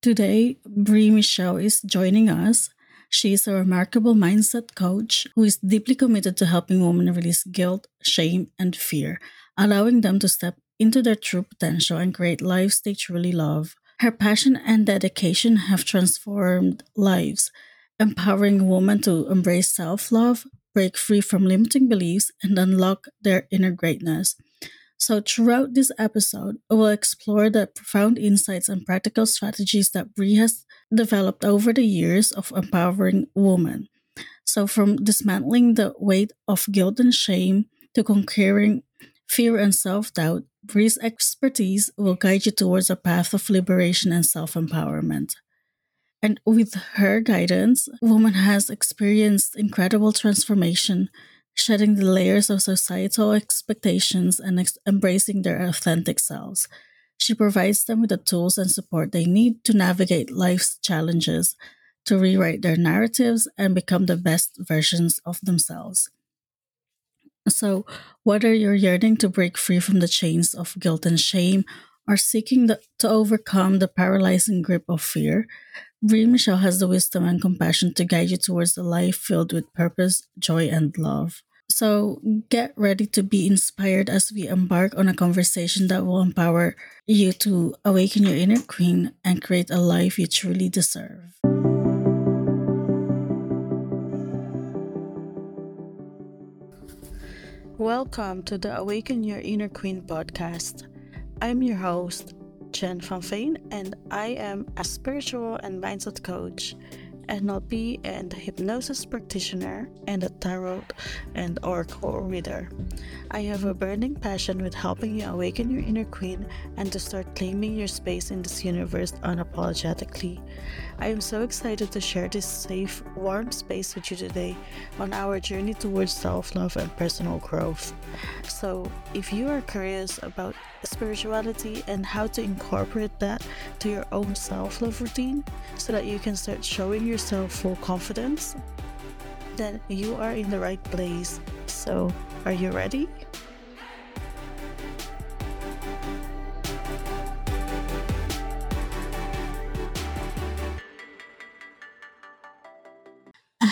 Today, Bre Michelle is joining us. She is a remarkable mindset coach who is deeply committed to helping women release guilt, shame, and fear, allowing them to step into their true potential and create lives they truly love. Her passion and dedication have transformed lives, empowering women to embrace self love, break free from limiting beliefs, and unlock their inner greatness. So, throughout this episode, we will explore the profound insights and practical strategies that Bre has developed over the years of empowering women. So, from dismantling the weight of guilt and shame to conquering fear and self doubt, Bre's expertise will guide you towards a path of liberation and self empowerment. And with her guidance, woman has experienced incredible transformation, shedding the layers of societal expectations and ex- embracing their authentic selves. She provides them with the tools and support they need to navigate life's challenges, to rewrite their narratives, and become the best versions of themselves. So, whether you're yearning to break free from the chains of guilt and shame or seeking the, to overcome the paralyzing grip of fear, Bre Michelle has the wisdom and compassion to guide you towards a life filled with purpose, joy, and love. So, get ready to be inspired as we embark on a conversation that will empower you to awaken your inner queen and create a life you truly deserve. Welcome to the Awaken Your Inner Queen podcast. I'm your host, Gen Fanfane, and I am a spiritual and mindset coach NLP and hypnosis practitioner and a tarot and oracle reader. I have a burning passion with helping you awaken your inner queen and to start claiming your space in this universe unapologetically. I am so excited to share this safe, warm space with you today on our journey towards self love and personal growth. So, if you are curious about spirituality and how to incorporate that to your own self love routine so that you can start showing yourself full confidence, then you are in the right place. So, are you ready?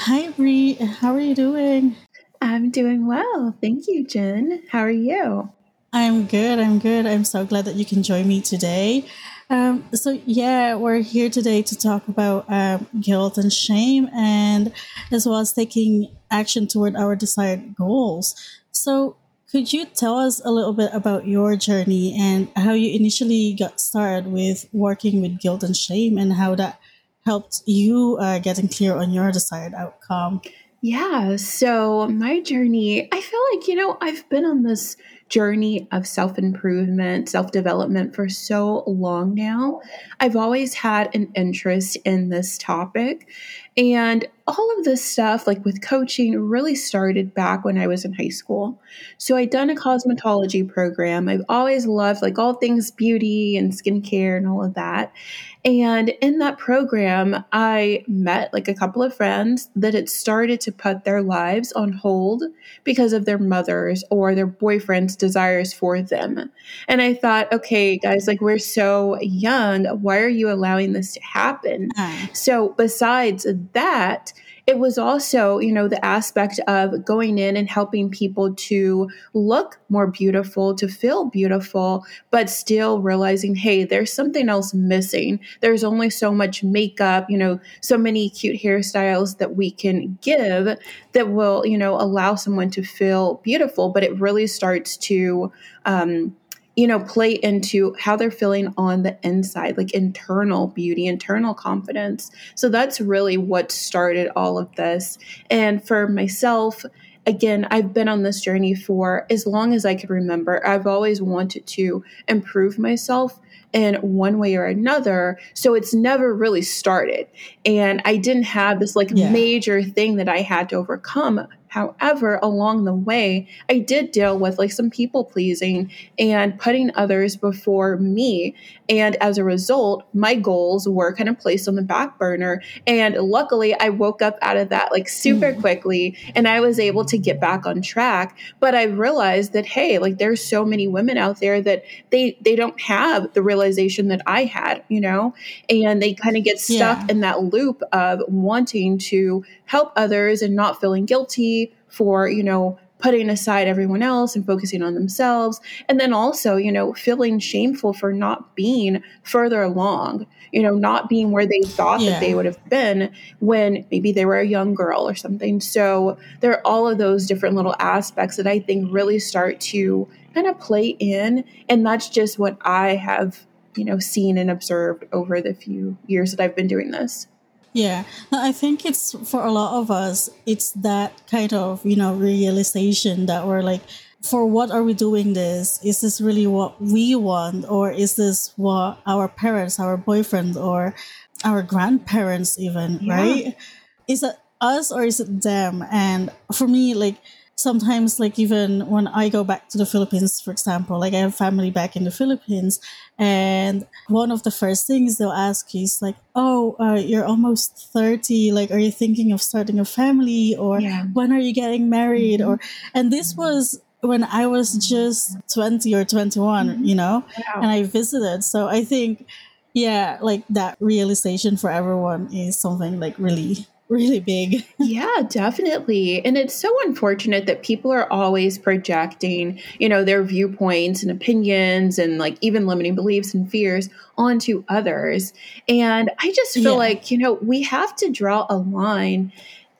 Hi, Bre. How are you doing? I'm doing well. Thank you, Gen. How are you? I'm good. I'm good. I'm so glad that you can join me today. Um, so, yeah, we're here today to talk about um, guilt and shame and as well as taking action toward our desired goals. So, could you tell us a little bit about your journey and how you initially got started with working with guilt and shame and how that helped you uh, getting clear on your desired outcome? Yeah. So, my journey, I feel like, you know, I've been on this journey of self improvement, self development for so long now. I've always had an interest in this topic. And all of this stuff, like with coaching, really started back when I was in high school. So I'd done a cosmetology program. I've always loved like all things beauty and skincare and all of that. And in that program, I met like a couple of friends that had started to put their lives on hold because of their mothers or their boyfriends' desires for them. And I thought, okay, guys, like we're so young. Why are you allowing this to happen? Mm. So, besides that, it was also, you know, the aspect of going in and helping people to look more beautiful, to feel beautiful, but still realizing, hey, there's something else missing. There's only so much makeup, you know, so many cute hairstyles that we can give that will, you know, allow someone to feel beautiful, but it really starts to, um, you know, play into how they're feeling on the inside, like internal beauty, internal confidence. So that's really what started all of this. And for myself, again, I've been on this journey for as long as I can remember. I've always wanted to improve myself in one way or another. So it's never really started. And I didn't have this like yeah. major thing that I had to overcome However, along the way, I did deal with like some people pleasing and putting others before me. And as a result, my goals were kind of placed on the back burner. And luckily, I woke up out of that like super mm. quickly and I was able to get back on track. But I realized that, hey, like there's so many women out there that they, they don't have the realization that I had, you know, and they kind of get stuck yeah. in that loop of wanting to help others and not feeling guilty for, you know, putting aside everyone else and focusing on themselves. And then also, you know, feeling shameful for not being further along, you know, not being where they thought yeah. that they would have been when maybe they were a young girl or something. So there are all of those different little aspects that I think really start to kind of play in. And that's just what I have, you know, seen and observed over the few years that I've been doing this. Yeah, I think it's for a lot of us, it's that kind of, you know, realization that we're like, for what are we doing this? Is this really what we want? Or is this what our parents, our boyfriend, or our grandparents, even, yeah. right? Is it us or is it them? And for me, like, sometimes like even when i go back to the philippines for example like i have family back in the philippines and one of the first things they'll ask is like oh uh, you're almost 30 like are you thinking of starting a family or yeah. when are you getting married mm-hmm. or and this was when i was just 20 or 21 mm-hmm. you know and i visited so i think yeah like that realization for everyone is something like really really big. yeah, definitely. And it's so unfortunate that people are always projecting, you know, their viewpoints and opinions and like even limiting beliefs and fears onto others. And I just feel yeah. like, you know, we have to draw a line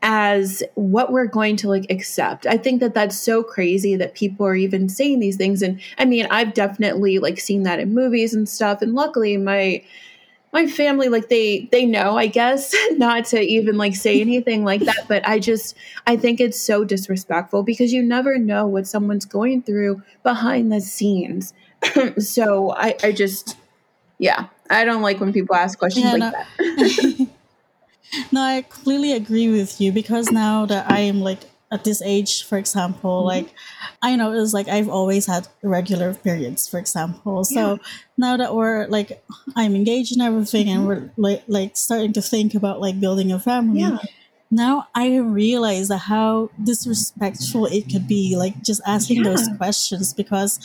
as what we're going to like accept. I think that that's so crazy that people are even saying these things and I mean, I've definitely like seen that in movies and stuff and luckily my my family like they they know i guess not to even like say anything like that but i just i think it's so disrespectful because you never know what someone's going through behind the scenes so i i just yeah i don't like when people ask questions yeah, like no. that no i completely agree with you because now that i am like at this age, for example, mm-hmm. like I know it's like I've always had irregular periods, for example. So yeah. now that we're like I'm engaged and everything, mm-hmm. and we're like like starting to think about like building a family. Yeah. Now I realize how disrespectful it could be, like just asking yeah. those questions because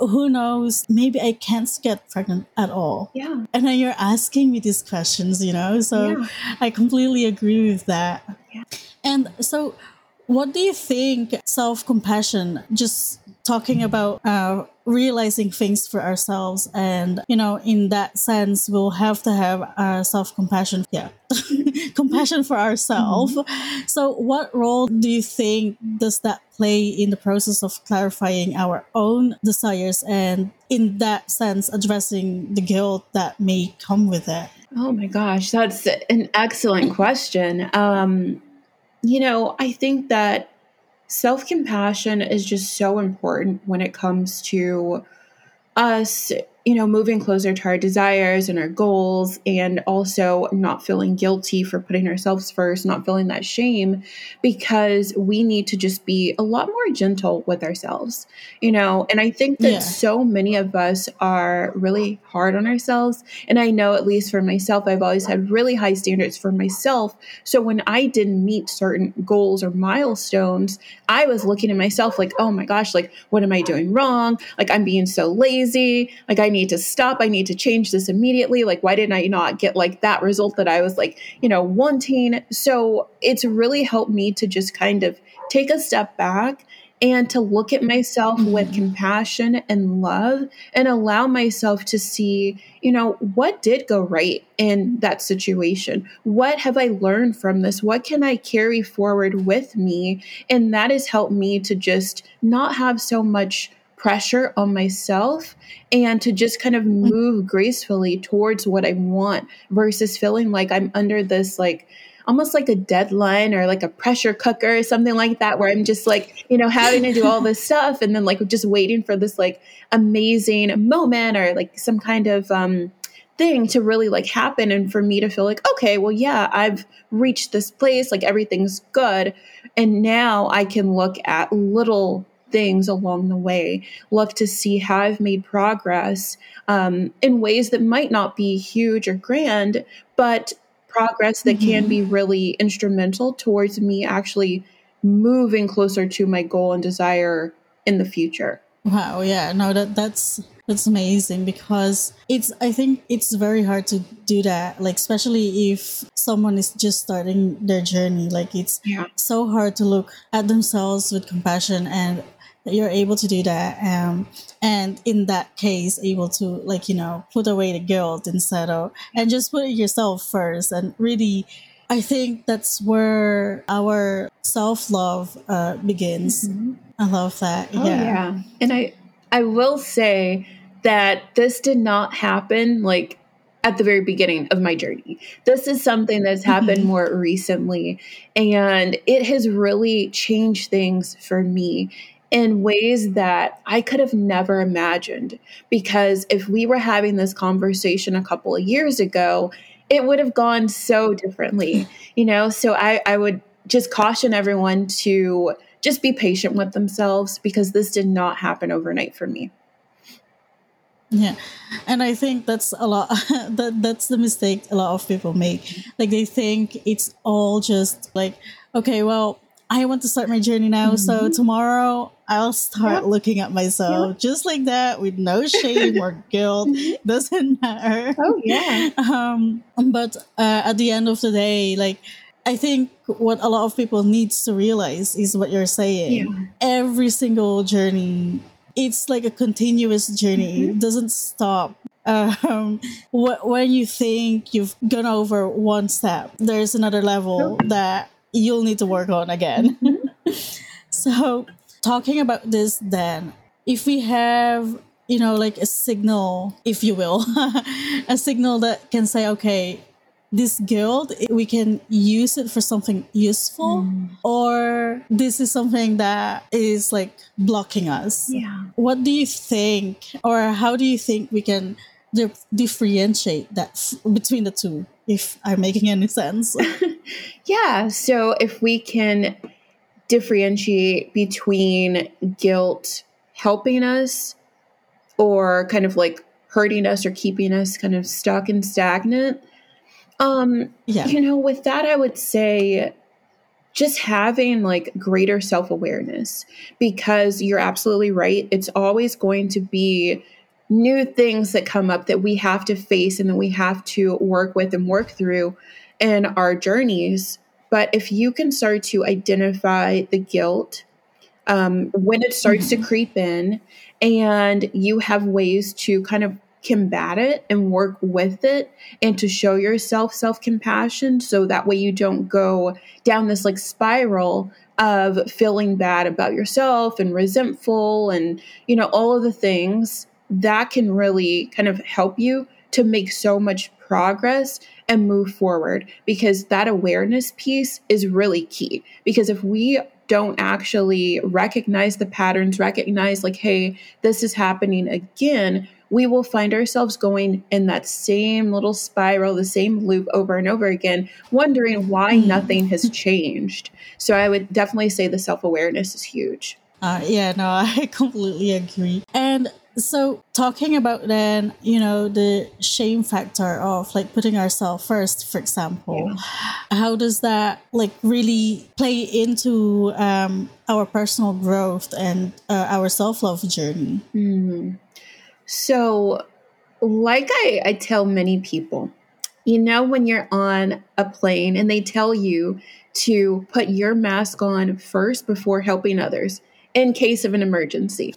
who knows maybe i can't get pregnant at all yeah and then you're asking me these questions you know so yeah. i completely agree with that yeah. and so what do you think self compassion, just talking about uh, realizing things for ourselves, and you know, in that sense, we'll have to have uh, self compassion. Yeah, compassion for ourselves. Mm-hmm. So, what role do you think does that play in the process of clarifying our own desires and, in that sense, addressing the guilt that may come with it? Oh my gosh, that's an excellent question. Um, you know, I think that self compassion is just so important when it comes to us you know, moving closer to our desires and our goals, and also not feeling guilty for putting ourselves first, not feeling that shame, because we need to just be a lot more gentle with ourselves, you know. And I think that yeah. so many of us are really hard on ourselves. And I know, at least for myself, I've always had really high standards for myself. So when I didn't meet certain goals or milestones, I was looking at myself like, oh my gosh, like, what am I doing wrong? Like, I'm being so lazy. Like, I need to stop. I need to change this immediately. Like, why didn't I not get like that result that I was like, you know, wanting? So it's really helped me to just kind of take a step back and to look at myself mm-hmm. with compassion and love and allow myself to see, you know, what did go right in that situation? What have I learned from this? What can I carry forward with me? And that has helped me to just not have so much pressure on myself and to just kind of move gracefully towards what I want versus feeling like I'm under this like almost like a deadline or like a pressure cooker or something like that where I'm just like, you know, having to do all this stuff and then like just waiting for this like amazing moment or like some kind of um thing to really like happen and for me to feel like okay well yeah i've reached this place like everything's good. And now i can look at little things along the way Love to see how i've made progress um, in ways that might not be huge or grand but progress that mm-hmm. can be really instrumental towards me actually moving closer to my goal and desire in the future wow yeah no that that's that's amazing because it's I think it's very hard to do that. Like especially if someone is just starting their journey. Like it's yeah. so hard to look at themselves with compassion and you're able to do that. Um and in that case able to like, you know, put away the guilt instead of and just put yourself first and really I think that's where our self love uh, begins. Mm-hmm. I love that. Oh, yeah. yeah. And I I will say that this did not happen like at the very beginning of my journey. This is something that's happened mm-hmm. more recently, and it has really changed things for me in ways that I could have never imagined. Because if we were having this conversation a couple of years ago, it would have gone so differently, you know? So I, I would just caution everyone to just be patient with themselves because this did not happen overnight for me. Yeah. And I think that's a lot that that's the mistake a lot of people make. Like they think it's all just like, okay, well, I want to start my journey now, mm-hmm. so tomorrow I'll start yep. looking at myself yep. just like that with no shame or guilt. Mm-hmm. Doesn't matter. Oh yeah. Um but uh, at the end of the day, like I think what a lot of people needs to realize is what you're saying. Yeah. Every single journey, it's like a continuous journey. Mm-hmm. It doesn't stop. Um, wh- when you think you've gone over one step, there's another level oh. that you'll need to work on again. Mm-hmm. so, talking about this, then, if we have you know like a signal if you will a signal that can say okay this guilt we can use it for something useful mm. or this is something that is like blocking us. Yeah. What do you think or how do you think we can di- differentiate that f- between the two if i'm making any sense? Yeah so if we can differentiate between guilt helping us or kind of like hurting us or keeping us kind of stuck and stagnant um, yeah. you know, with that, I would say just having like greater self awareness because you're absolutely right. It's always going to be new things that come up that we have to face and that we have to work with and work through in our journeys. But if you can start to identify the guilt um, when it starts mm-hmm. to creep in, and you have ways to kind of combat it and work with it and to show yourself self compassion so that way you don't go down this like spiral of feeling bad about yourself and resentful and you know all of the things that can really kind of help you to make so much progress and move forward because that awareness piece is really key because if we don't actually recognize the patterns recognize like hey this is happening again we will find ourselves going in that same little spiral, the same loop over and over again, wondering why mm. nothing has changed. So I would definitely say the self awareness is huge. Uh, yeah, no, I completely agree. And so talking about then you know the shame factor of like putting ourselves first for example yeah. how does that like really play into um, our personal growth and uh, our self-love journey mm. So, like I, I tell many people, you know, when you're on a plane and they tell you to put your mask on first before helping others in case of an emergency.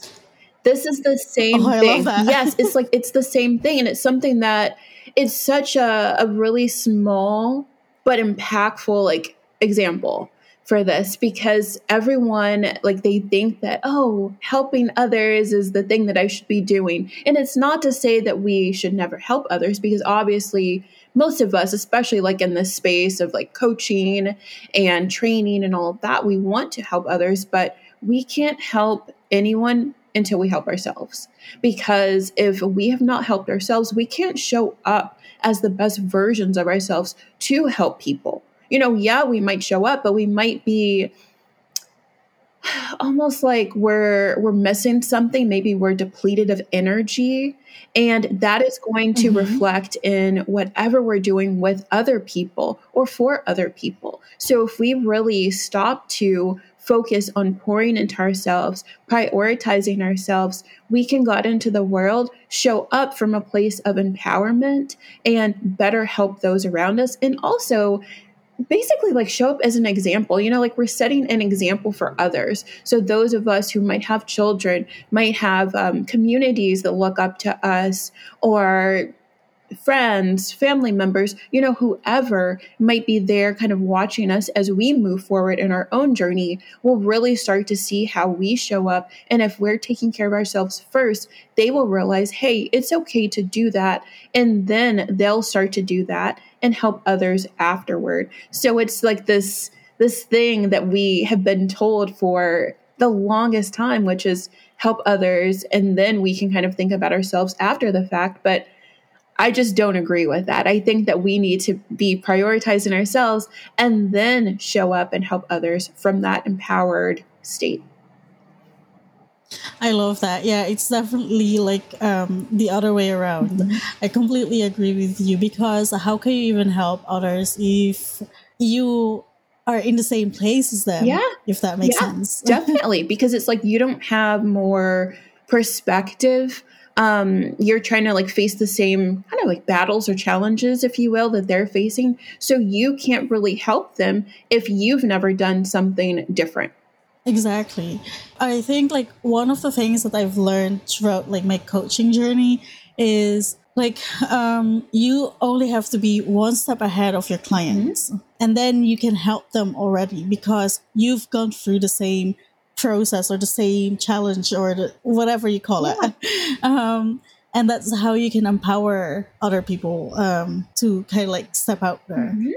This is the same oh, thing. yes, it's like it's the same thing. And it's something that it's such a, a really small but impactful like example for this because everyone like they think that oh helping others is the thing that i should be doing and it's not to say that we should never help others because obviously most of us especially like in this space of like coaching and training and all of that we want to help others but we can't help anyone until we help ourselves. Because if we have not helped ourselves, we can't show up as the best versions of ourselves to help people. You know, yeah, we might show up, but we might be almost like we're we're missing something maybe we're depleted of energy and that is going to mm-hmm. reflect in whatever we're doing with other people or for other people so if we really stop to focus on pouring into ourselves, prioritizing ourselves, we can go out into the world, show up from a place of empowerment, and better help those around us. And also, basically like show up as an example you know like we're setting an example for others so those of us who might have children might have um, communities that look up to us or friends, family members, you know, whoever might be there kind of watching us as we move forward in our own journey will really start to see how we show up. And if we're taking care of ourselves first, they will realize, hey, it's okay to do that. And then they'll start to do that and help others afterward. So it's like this this thing that we have been told for the longest time, which is help others and then we can kind of think about ourselves after the fact. But I just don't agree with that. I think that we need to be prioritizing ourselves and then show up and help others from that empowered state. I love that. Yeah, it's definitely like um, the other way around. Mm-hmm. I completely agree with you because how can you even help others if you are in the same place as them? Yeah. If that makes yeah, sense. definitely. Because it's like you don't have more perspective um, you're trying to like face the same kind of like battles or challenges, if you will, that they're facing. So you can't really help them if you've never done something different. Exactly. I think like one of the things that I've learned throughout like my coaching journey is like um, you only have to be one step ahead of your clients mm-hmm. and then you can help them already because you've gone through the same process or the same challenge or the, whatever you call yeah. it. Um, and that's how you can empower other people um, to kind of like step out there. Mm-hmm.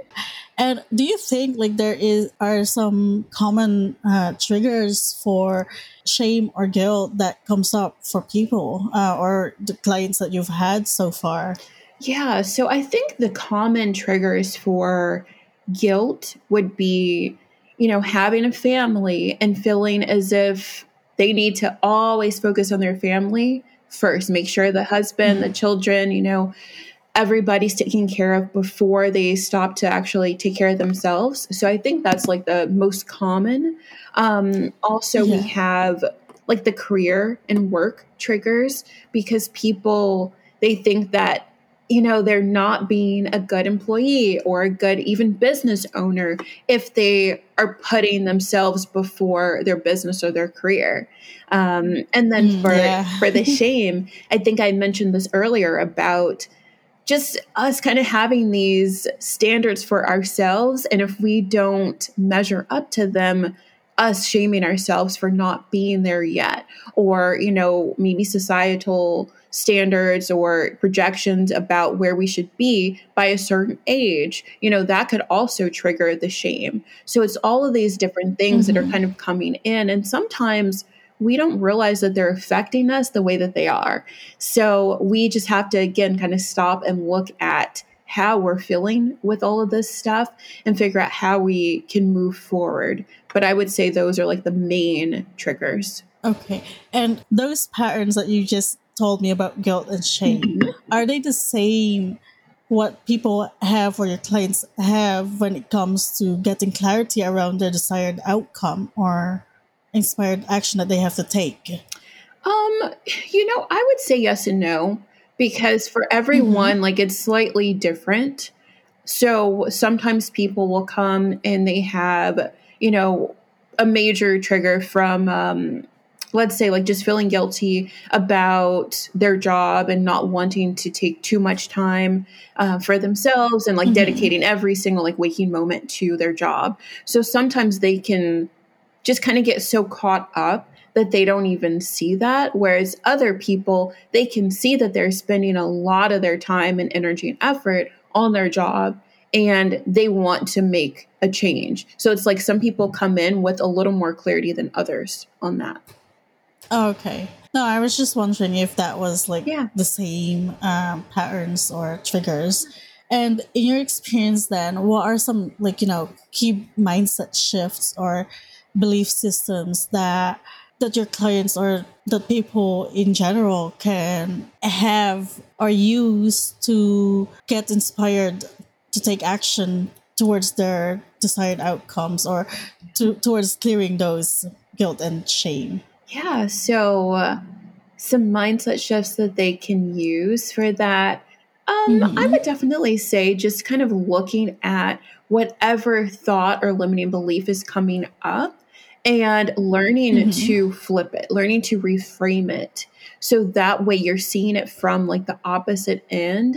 And do you think like there is are some common uh, triggers for shame or guilt that comes up for people uh, or the clients that you've had so far? Yeah, so I think the common triggers for guilt would be you know, having a family and feeling as if they need to always focus on their family first, make sure the husband, mm-hmm. the children, you know, everybody's taken care of before they stop to actually take care of themselves. So I think that's like the most common. Um, also, yeah. we have like the career and work triggers because people they think that you know they're not being a good employee or a good even business owner if they are putting themselves before their business or their career um, and then mm, for yeah. for the shame i think i mentioned this earlier about just us kind of having these standards for ourselves and if we don't measure up to them us shaming ourselves for not being there yet or you know maybe societal standards or projections about where we should be by a certain age, you know, that could also trigger the shame. So it's all of these different things mm-hmm. that are mm-hmm. kind of coming in. And sometimes we don't realize that they're affecting us the way that they are. So we just have to, again, kind of stop and look at how we're feeling with all of this stuff and figure out how we can move forward. But I would say those are like the main triggers. Okay. And those patterns that you just told me about guilt and shame, mm-hmm. are they the same what people have or your clients have when it comes to getting clarity around their desired outcome or inspired action that they have to take? Um, you know, I would say yes and no because for everyone, mm-hmm. like it's slightly different. So sometimes people will come and they have, you know, a major trigger from um, let's say like just feeling guilty about their job and not wanting to take too much time uh, for themselves and like mm-hmm. dedicating every single like waking moment to their job. So sometimes they can just kind of get so caught up that they don't even see that whereas other people they can see that they're spending a lot of their time and energy and effort on their job and they want to make a change. So it's like some people come in with a little more clarity than others on that Okay. No, I was just wondering if that was like Yeah. the same um, patterns or triggers. And in your experience, then, what are some like you know key mindset shifts or belief systems that that your clients or that people in general can have or use to get inspired to take action towards their desired outcomes or to, towards clearing those guilt and shame? Yeah. So, uh, some mindset shifts that they can use for that. Um, I Mhm. would definitely say just kind of looking at whatever thought or limiting belief is coming up and learning Mhm. to flip it, learning to reframe it. So that way you're seeing it from like the opposite end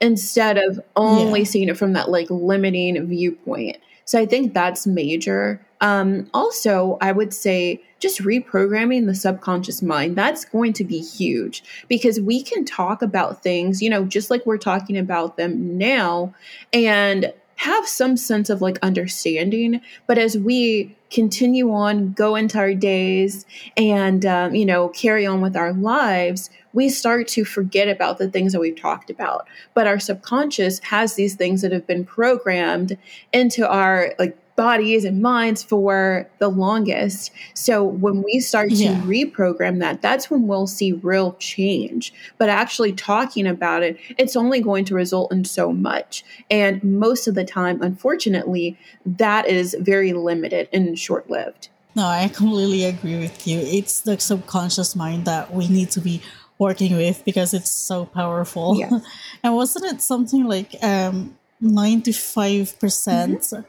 instead of only Yeah. seeing it from that like limiting viewpoint. So I think that's major. Um, also, I would say just reprogramming the subconscious mind. That's going to be huge because we can talk about things, you know, just like we're talking about them now and have some sense of like understanding. But as we continue on, go into our days and, um, you know, carry on with our lives, we start to forget about the things that we've talked about. But our subconscious has these things that have been programmed into our like bodies and minds for the longest. So when we start to Yeah. reprogram that, that's when we'll see real change. But actually talking about it, it's only going to result in so much. And most of the time, unfortunately, that is very limited and short lived. No, I completely agree with you. It's the subconscious mind that we need to be working with because it's so powerful. Yes. and wasn't it something like um 95% Mm-hmm.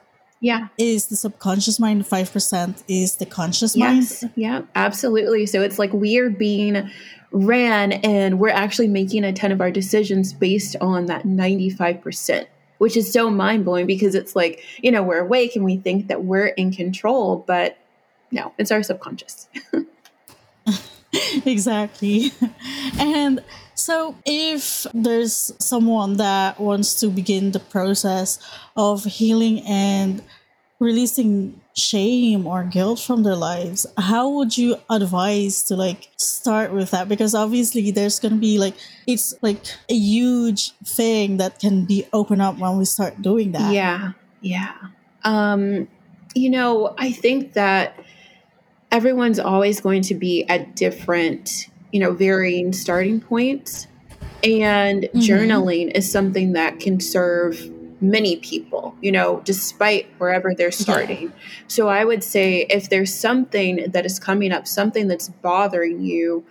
Yeah. is the subconscious mind, 5% is the conscious mind? Yes. Yeah, absolutely. So it's like we are being ran and we're actually making a ton of our decisions based on that 95%, which is so mind blowing because it's like, you know, we're awake and we think that we're in control, but no, it's our subconscious. exactly. And so, if there's someone that wants to begin the process of healing and releasing shame or guilt from their lives, how would you advise to like start with that? Because obviously, there's going to be like, it's like a huge thing that can be open up when we start doing that. Yeah. Yeah. Um, you know, I think that everyone's always going to be at different, you know, varying starting points. And Mhm. journaling is something that can serve many people, you know, despite wherever they're starting. So I would say if there's something that is coming up, something that's bothering you,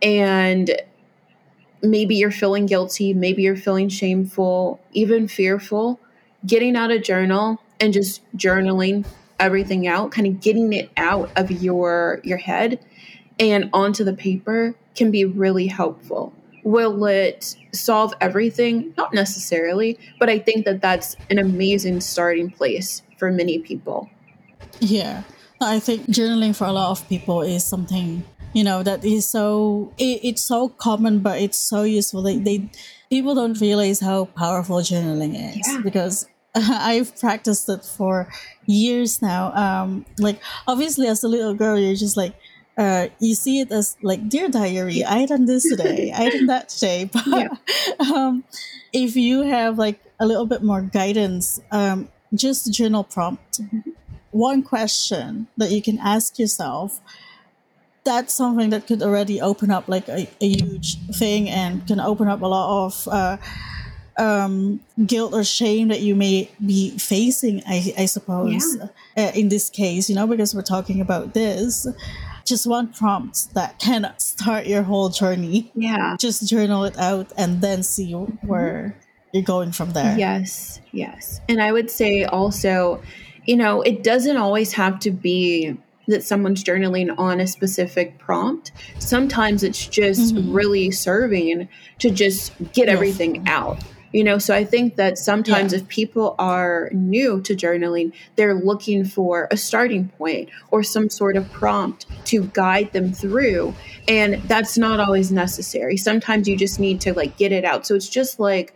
and maybe you're feeling guilty, maybe you're feeling shameful, even fearful, getting out a journal and just journaling everything out, kind of getting it out of your your head and onto the paper can be really helpful. Will it solve everything? Not necessarily, but I think that that's an amazing starting place for many people. Yeah. I think journaling for a lot of people is something, you know, that is so, it, it's so common, but it's so useful. They, they, people don't realize how powerful journaling is Yeah. because I've practiced it for years now. Um, like obviously as a little girl, you're just like, uh, you see it as like, dear diary, I done this today, I done that today. But Yeah. um, if you have like a little bit more guidance, um, just journal prompt one question that you can ask yourself that's something that could already open up like a, a huge thing and can open up a lot of uh, um, guilt or shame that you may be facing i, I suppose uh, in this case you know because we're talking about this just one prompt that can start your whole journey Yeah. just journal it out and then see where you're going from there Yes, yes. And I would say also, you know, it doesn't always have to be that someone's journaling on a specific prompt. Sometimes it's just Mhm. really serving to just get Yes. everything out. You know, so I think that sometimes Yeah. if people are new to journaling, they're looking for a starting point or some sort of prompt to guide them through. And that's not always necessary. Sometimes you just need to like get it out. So it's just like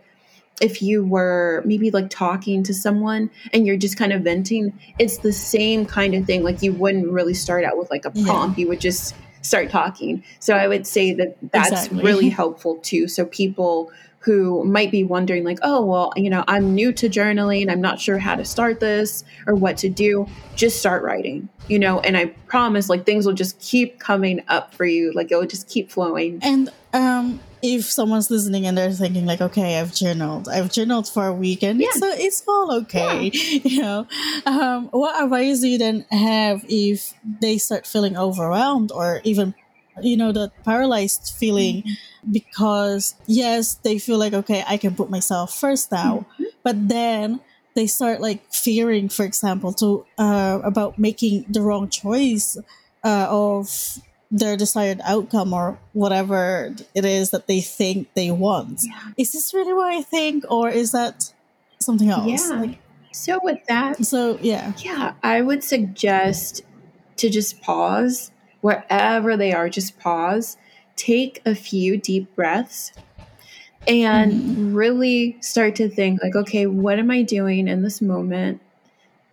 if you were maybe like talking to someone and you're just kind of venting, it's the same kind of thing. Like you wouldn't really start out with like a Yeah. prompt. You would just start talking. So I would say that that's Exactly. really helpful too. So people who might be wondering like, "Oh, well, you know, I'm new to journaling. I'm not sure how to start this or what to do." Just start writing. You know, and I promise like things will just keep coming up for you. Like it will just keep flowing. And um, if someone's listening and they're thinking like, okay, I've journaled, I've journaled for a week, and it's it's all okay, you know. Um, what advice do you then have if they start feeling overwhelmed or even, you know, that paralyzed feeling because yes, they feel like okay, I can put myself first now, but then they start like fearing, for example, to uh, about making the wrong choice uh, of their desired outcome or whatever it is that they think they want. Yeah. Is this really what I think, or is that something else? Yeah. Like, So with that, so yeah. Yeah, I would suggest to just pause wherever they are, just pause, take a few deep breaths, and mm-hmm. really start to think like, okay, what am I doing in this moment?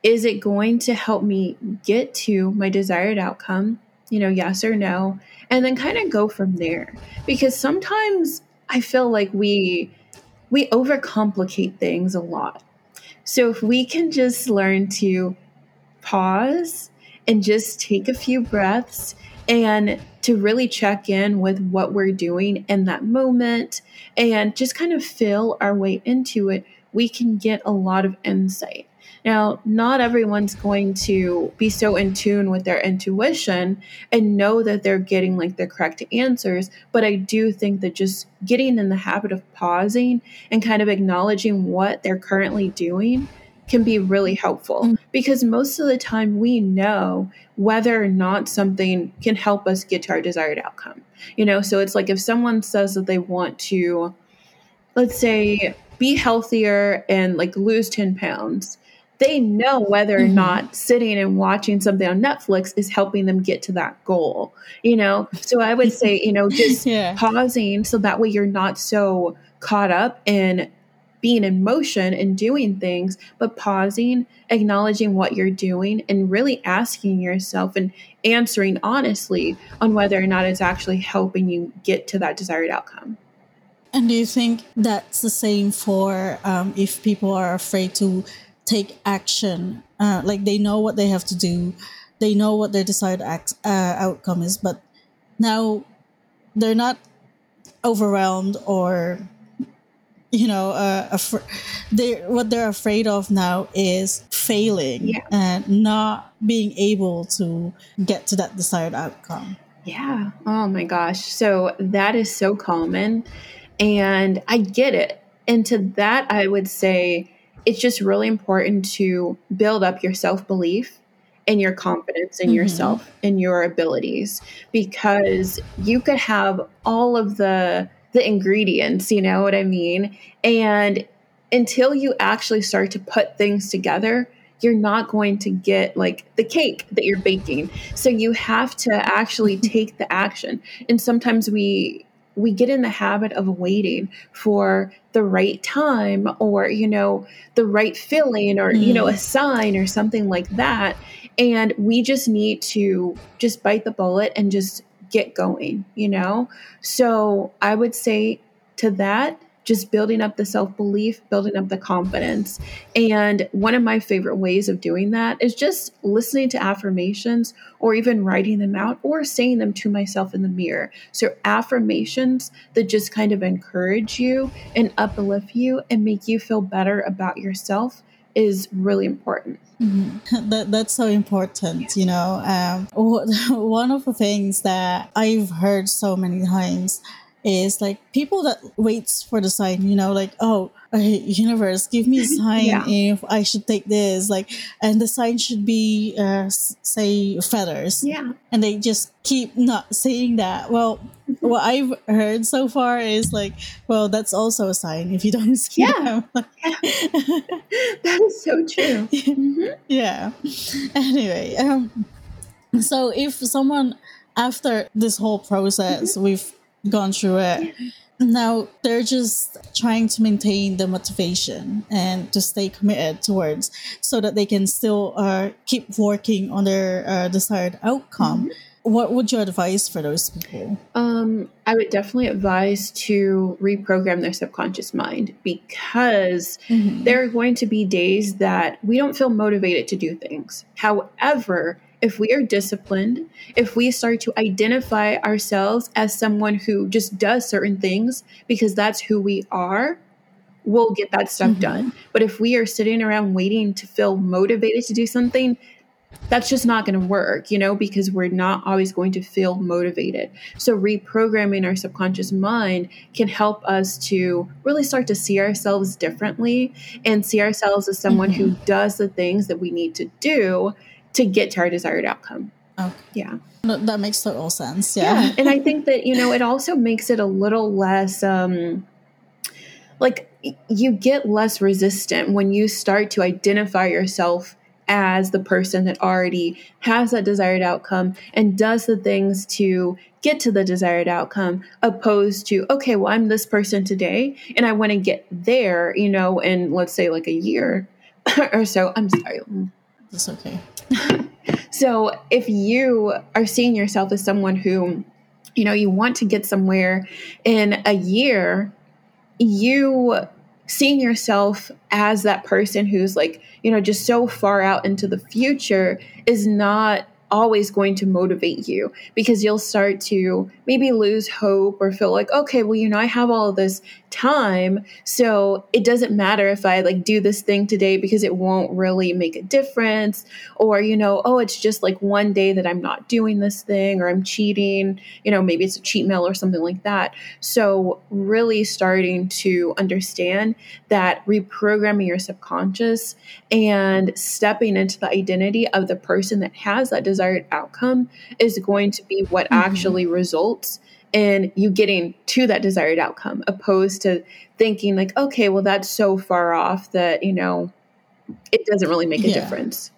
Is it going to help me get to my desired outcome? You know, yes or no, and then kind of go from there. Because sometimes I feel like we we overcomplicate things a lot. So if we can just learn to pause and just take a few breaths and to really check in with what we're doing in that moment and just kind of feel our way into it, we can get a lot of insight. Now, not everyone's going to be so in tune with their intuition and know that they're getting like the correct answers, but I do think that just getting in the habit of pausing and kind of acknowledging what they're currently doing can be really helpful Mm. because most of the time we know whether or not something can help us get to our desired outcome. You know, so it's like if someone says that they want to, let's say, be healthier and like lose 10 pounds, they know whether or Mhm. not sitting and watching something on Netflix is helping them get to that goal. You know, so I would say, you know, just Yeah. pausing so that way you're not so caught up in being in motion and doing things, but pausing, acknowledging what you're doing, and really asking yourself and answering honestly on whether or not it's actually helping you get to that desired outcome. And do you think that's the same for um, if people are afraid to take action? Uh, like they know what they have to do, they know what their desired act, uh, outcome is, but now they're not overwhelmed or you know uh, they what they're afraid of now is failing Yeah. and not being able to get to that desired outcome Yeah. Oh my gosh. So that is so common. And I get it. And to that, I would say it's just really important to build up your self belief and your confidence in Mhm. yourself and your abilities because you could have all of the the ingredients, you know what I mean? And until you actually start to put things together, you're not going to get like the cake that you're baking. So you have to actually take the action. And sometimes we we get in the habit of waiting for the right time or you know the right feeling or you know a mm. sign or something like that. And we just need to just bite the bullet and just get going you know? So i would say to that just building up the self belief, building up the confidence. And one of my favorite ways of doing that is just listening to affirmations or even writing them out or saying them to myself in the mirror. So, affirmations that just kind of encourage you and uplift you and make you feel better about yourself is really important. that that's so important you know um one of the things that i've heard so many times is like people that waits for the sign you know like oh uh, universe give me a sign Yeah. if i should take this like and the sign should be uh say feathers Yeah. and they just keep not saying that well what i've heard so far is like well that's also a sign if you don't see Yeah. them That is so true. Mhm. yeah anyway um so if someone after this whole process we've gone through it now they're just trying to maintain the motivation and to stay committed towards so that they can still uh, keep working on their uh, desired outcome what would you advise for those people? Um, I would definitely advise to reprogram their subconscious mind because mm-hmm. there are going to be days that we don't feel motivated to do things. However, if we are disciplined, if we start to identify ourselves as someone who just does certain things because that's who we are, we'll get that stuff mm-hmm. done. But if we are sitting around waiting to feel motivated to do something, that's just not going to work, you know, because we're not always going to feel motivated. So, reprogramming our subconscious mind can help us to really start to see ourselves differently and see ourselves as someone mm-hmm. who does the things that we need to do to get to our desired outcome. Okay. Yeah. That makes total sense. Yeah. yeah. And I think that, you know, it also makes it a little less, um, like, you get less resistant when you start to identify yourself as the person that already has that desired outcome and does the things to get to the desired outcome opposed to okay well i'm this person today and i want to get there you know in let's say like a year or so i'm sorry that's okay. So if you are seeing yourself as someone who you know you want to get somewhere in a year you seeing yourself as that person who's like, you know, just so far out into the future is not always going to motivate you because you'll start to maybe lose hope or feel like okay well you know i have all this time so it doesn't matter if i like do this thing today because it won't really make a difference or you know oh it's just like one day that i'm not doing this thing or i'm cheating you know maybe it's a cheat meal or something like that. So really starting to understand that reprogramming your subconscious and stepping into the identity of the person that has that desired outcome is going to be what mm-hmm. actually results in you getting to that desired outcome opposed to thinking like okay well that's so far off that you know it doesn't really make a yeah. difference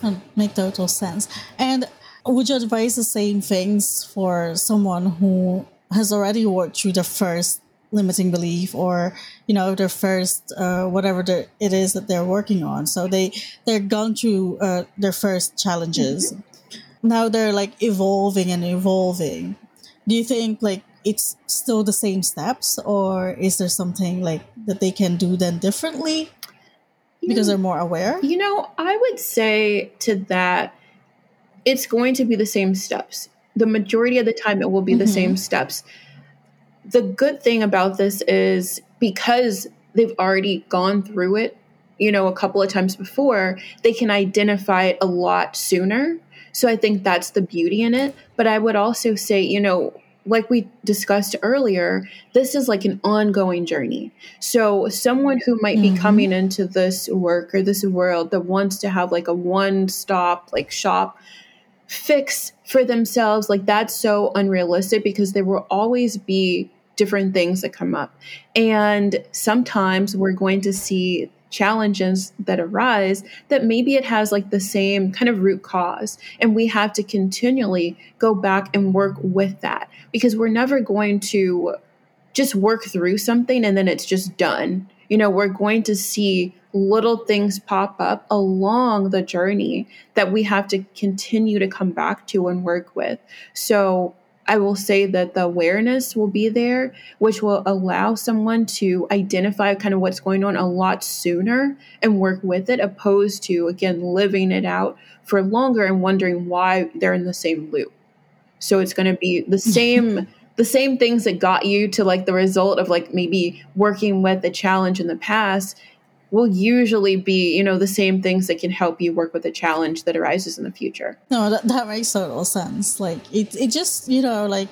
that make total sense and would you advise the same things for someone who has already worked through the first limiting belief or you know their first uh, whatever it is that they're working on so they they're gone through uh, their first challenges mm-hmm. Now they're like evolving and evolving do you think like it's still the same steps or is there something like that they can do then differently because they're more aware you know i would say to that it's going to be the same steps the majority of the time it will be mm-hmm. the same steps the good thing about this is because they've already gone through it, you know, a couple of times before, they can identify it a lot sooner. So I think that's the beauty in it. But I would also say, you know, like we discussed earlier, this is like an ongoing journey. So, someone who might be mm-hmm. coming into this work or this world that wants to have like a one stop, like shop fix for themselves, like that's so unrealistic because there will always be different things that come up. And sometimes we're going to see challenges that arise that maybe it has like the same kind of root cause. And we have to continually go back and work with that because we're never going to just work through something and then it's just done. You know, we're going to see little things pop up along the journey that we have to continue to come back to and work with. So I will say that the awareness will be there, which will allow someone to identify kind of what's going on a lot sooner and work with it, opposed to, again, living it out for longer and wondering why they're in the same loop. So it's going to be the same. the same things that got you to like the result of like maybe working with a challenge in the past will usually be, you know, the same things that can help you work with a challenge that arises in the future. No, that, that makes total sense. Like it, it just, you know, like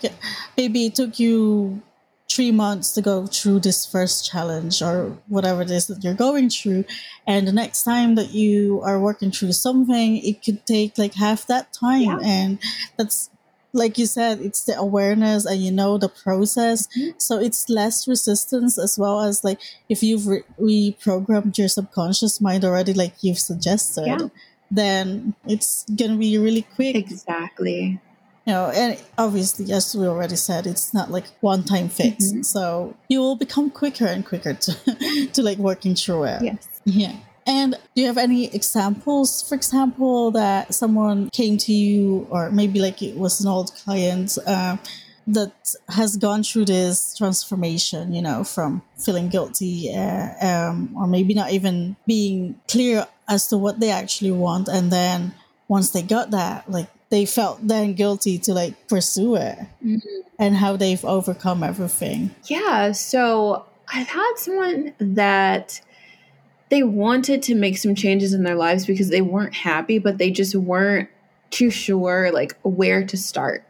maybe it took you three months to go through this first challenge or whatever it is that you're going through. And the next time that you are working through something, it could take like half that time. Yeah. And that's like you said, it's the awareness and you know the process. Mm-hmm. So it's less resistance as well as like if you've re- reprogrammed your subconscious mind already, like you've suggested, yeah. then it's gonna be really quick. Exactly. You know, and obviously, as we already said, it's not like one time fix. Mm-hmm. So you will become quicker and quicker to to like working through it. Yes. Yeah. And do you have any examples, for example, that someone came to you, or maybe like it was an old client uh, that has gone through this transformation, you know, from feeling guilty, uh, um, or maybe not even being clear as to what they actually want, and then once they got that, like they felt then guilty to like pursue it, mm-hmm. and how they've overcome everything. Yeah. So I've had someone that they wanted to make some changes in their lives because they weren't happy, but they just weren't too sure like where to start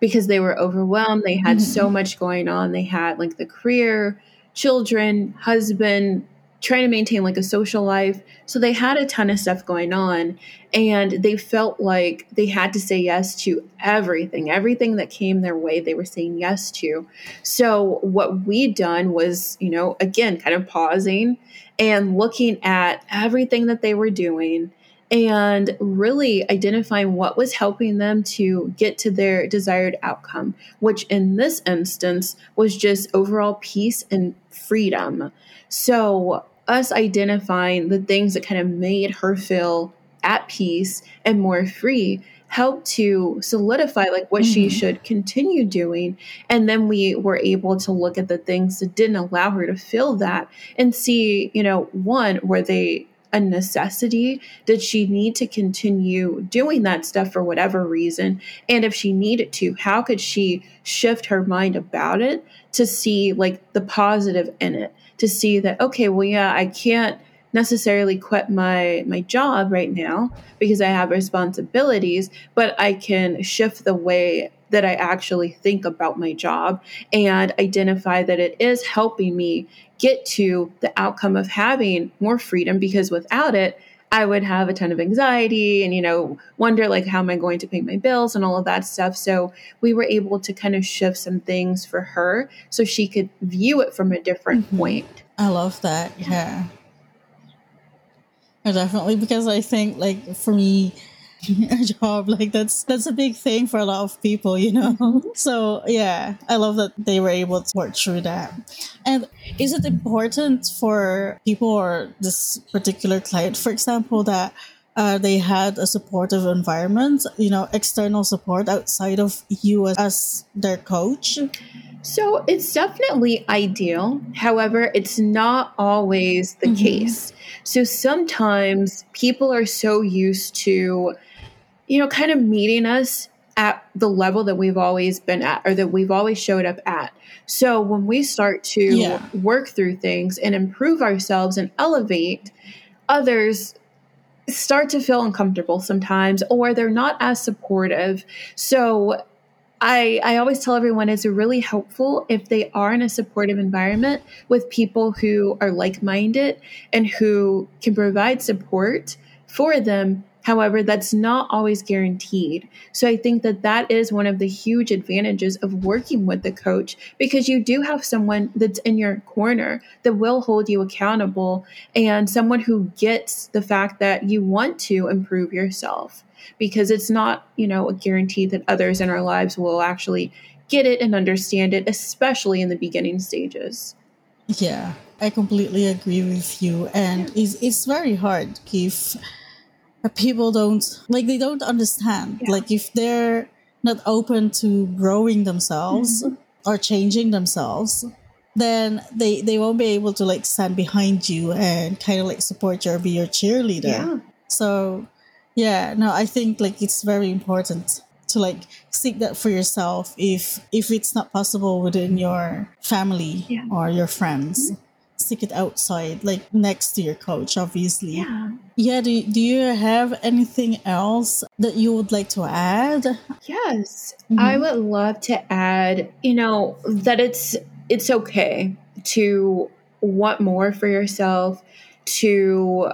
because they were overwhelmed. They had mm-hmm. so much going on. They had like the career, children, husband, trying to maintain like a social life. So they had a ton of stuff going on and they felt like they had to say yes to everything. Everything that came their way, they were saying yes to. So what we done was, you know, again, kind of pausing and looking at everything that they were doing and really identifying what was helping them to get to their desired outcome, which in this instance was just overall peace and freedom. So, us identifying the things that kind of made her feel at peace and more free helped to solidify like what mm-hmm. she should continue doing. And then we were able to look at the things that didn't allow her to feel that and see you know one were they a necessity? Did she need to continue doing that stuff for whatever reason? And if she needed to how could she shift her mind about it to see like the positive in it? To see that okay well yeah i can't necessarily quit my my job right now because I have responsibilities, but I can shift the way that I actually think about my job and identify that it is helping me get to the outcome of having more freedom because without it I would have a ton of anxiety and you know wonder like how am I going to pay my bills and all of that stuff. So we were able to kind of shift some things for her so she could view it from a different mm-hmm. point. I love that. Yeah definitely because I think like for me a job like that's that's a big thing for a lot of people you know mm-hmm. so yeah i love that they were able to work through that and is it important for people or this particular client for example that uh, they had a supportive environment you know external support outside of you as, their coach so it's definitely ideal. However, it's not always the mm-hmm. case. So sometimes people are so used to, you know, kind of meeting us at the level that we've always been at or that we've always showed up at. So when we start to yeah. work through things and improve ourselves and elevate, others start to feel uncomfortable sometimes or they're not as supportive. So I, I always tell everyone it's really helpful if they are in a supportive environment with people who are like minded and who can provide support for them. However, that's not always guaranteed. So I think that that is one of the huge advantages of working with the coach because you do have someone that's in your corner that will hold you accountable and someone who gets the fact that you want to improve yourself because it's not, you know, a guarantee that others in our lives will actually get it and understand it, especially in the beginning stages. Yeah, I completely agree with you. And it's, it's very hard if people don't, like, they don't understand. Yeah. Like, if they're not open to growing themselves mm-hmm. or changing themselves, then they they won't be able to like stand behind you and kind of like support you or be your cheerleader. Yeah. So yeah, no, I think like it's very important to like seek that for yourself if if it's not possible within your family yeah. or your friends. Mm-hmm. Seek it outside, like next to your couch, obviously. Yeah. Yeah. Do, do you have anything else that you would like to add? Yes. Mm-hmm. I would love to add, you know, that it's it's okay to want more for yourself, to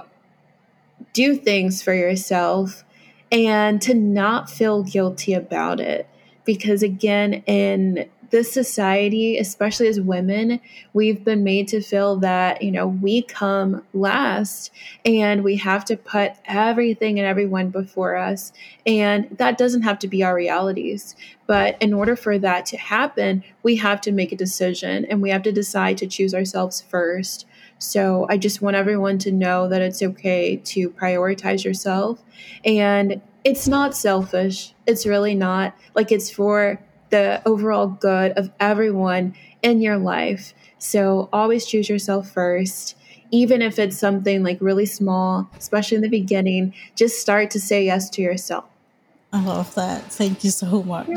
do things for yourself and to not feel guilty about it. Because again, in this society, especially as women, we've been made to feel that, you know, we come last and we have to put everything and everyone before us. And that doesn't have to be our realities. But in order for that to happen, we have to make a decision and we have to decide to choose ourselves first So I just want everyone to know that it's okay to prioritize yourself. And it's not selfish. It's really not. Like it's for the overall good of everyone in your life. So always choose yourself first. Even if it's something like really small, especially in the beginning, just start to say yes to yourself. I love that. Thank you so much.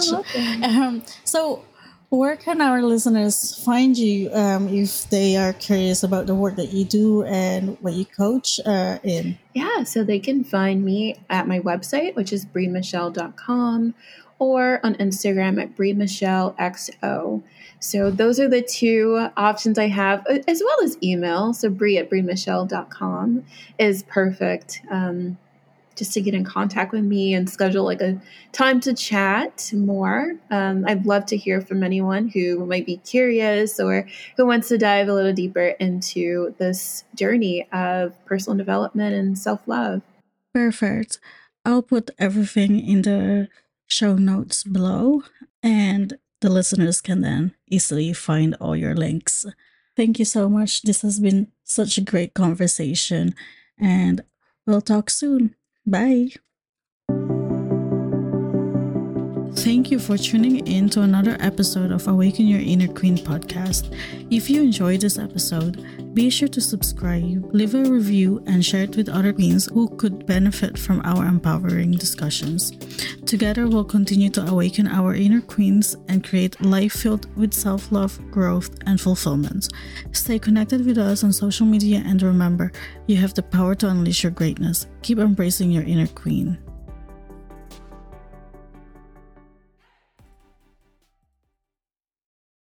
Um, so, where can our listeners find you um, if they are curious about the work that you do and what you coach uh, in? Yeah, so they can find me at my website, which is bremichelle.com, or on Instagram at Bre Michelle XO. So those are the two options I have, as well as email. So bre at bremichelle.com is perfect. Um, just to get in contact with me and schedule like a time to chat more. Um, I'd love to hear from anyone who might be curious or who wants to dive a little deeper into this journey of personal development and self love. Perfect. I'll put everything in the show notes below, and the listeners can then easily find all your links. Thank you so much. This has been such a great conversation, and we'll talk soon. Bye. Thank you for tuning in to another episode of Awaken Your Inner Queen podcast. If you enjoyed this episode, be sure to subscribe, leave a review, and share it with other queens who could benefit from our empowering discussions. Together, we'll continue to awaken our inner queens and create life filled with self love, growth, and fulfillment. Stay connected with us on social media and remember, you have the power to unleash your greatness. Keep embracing your inner queen.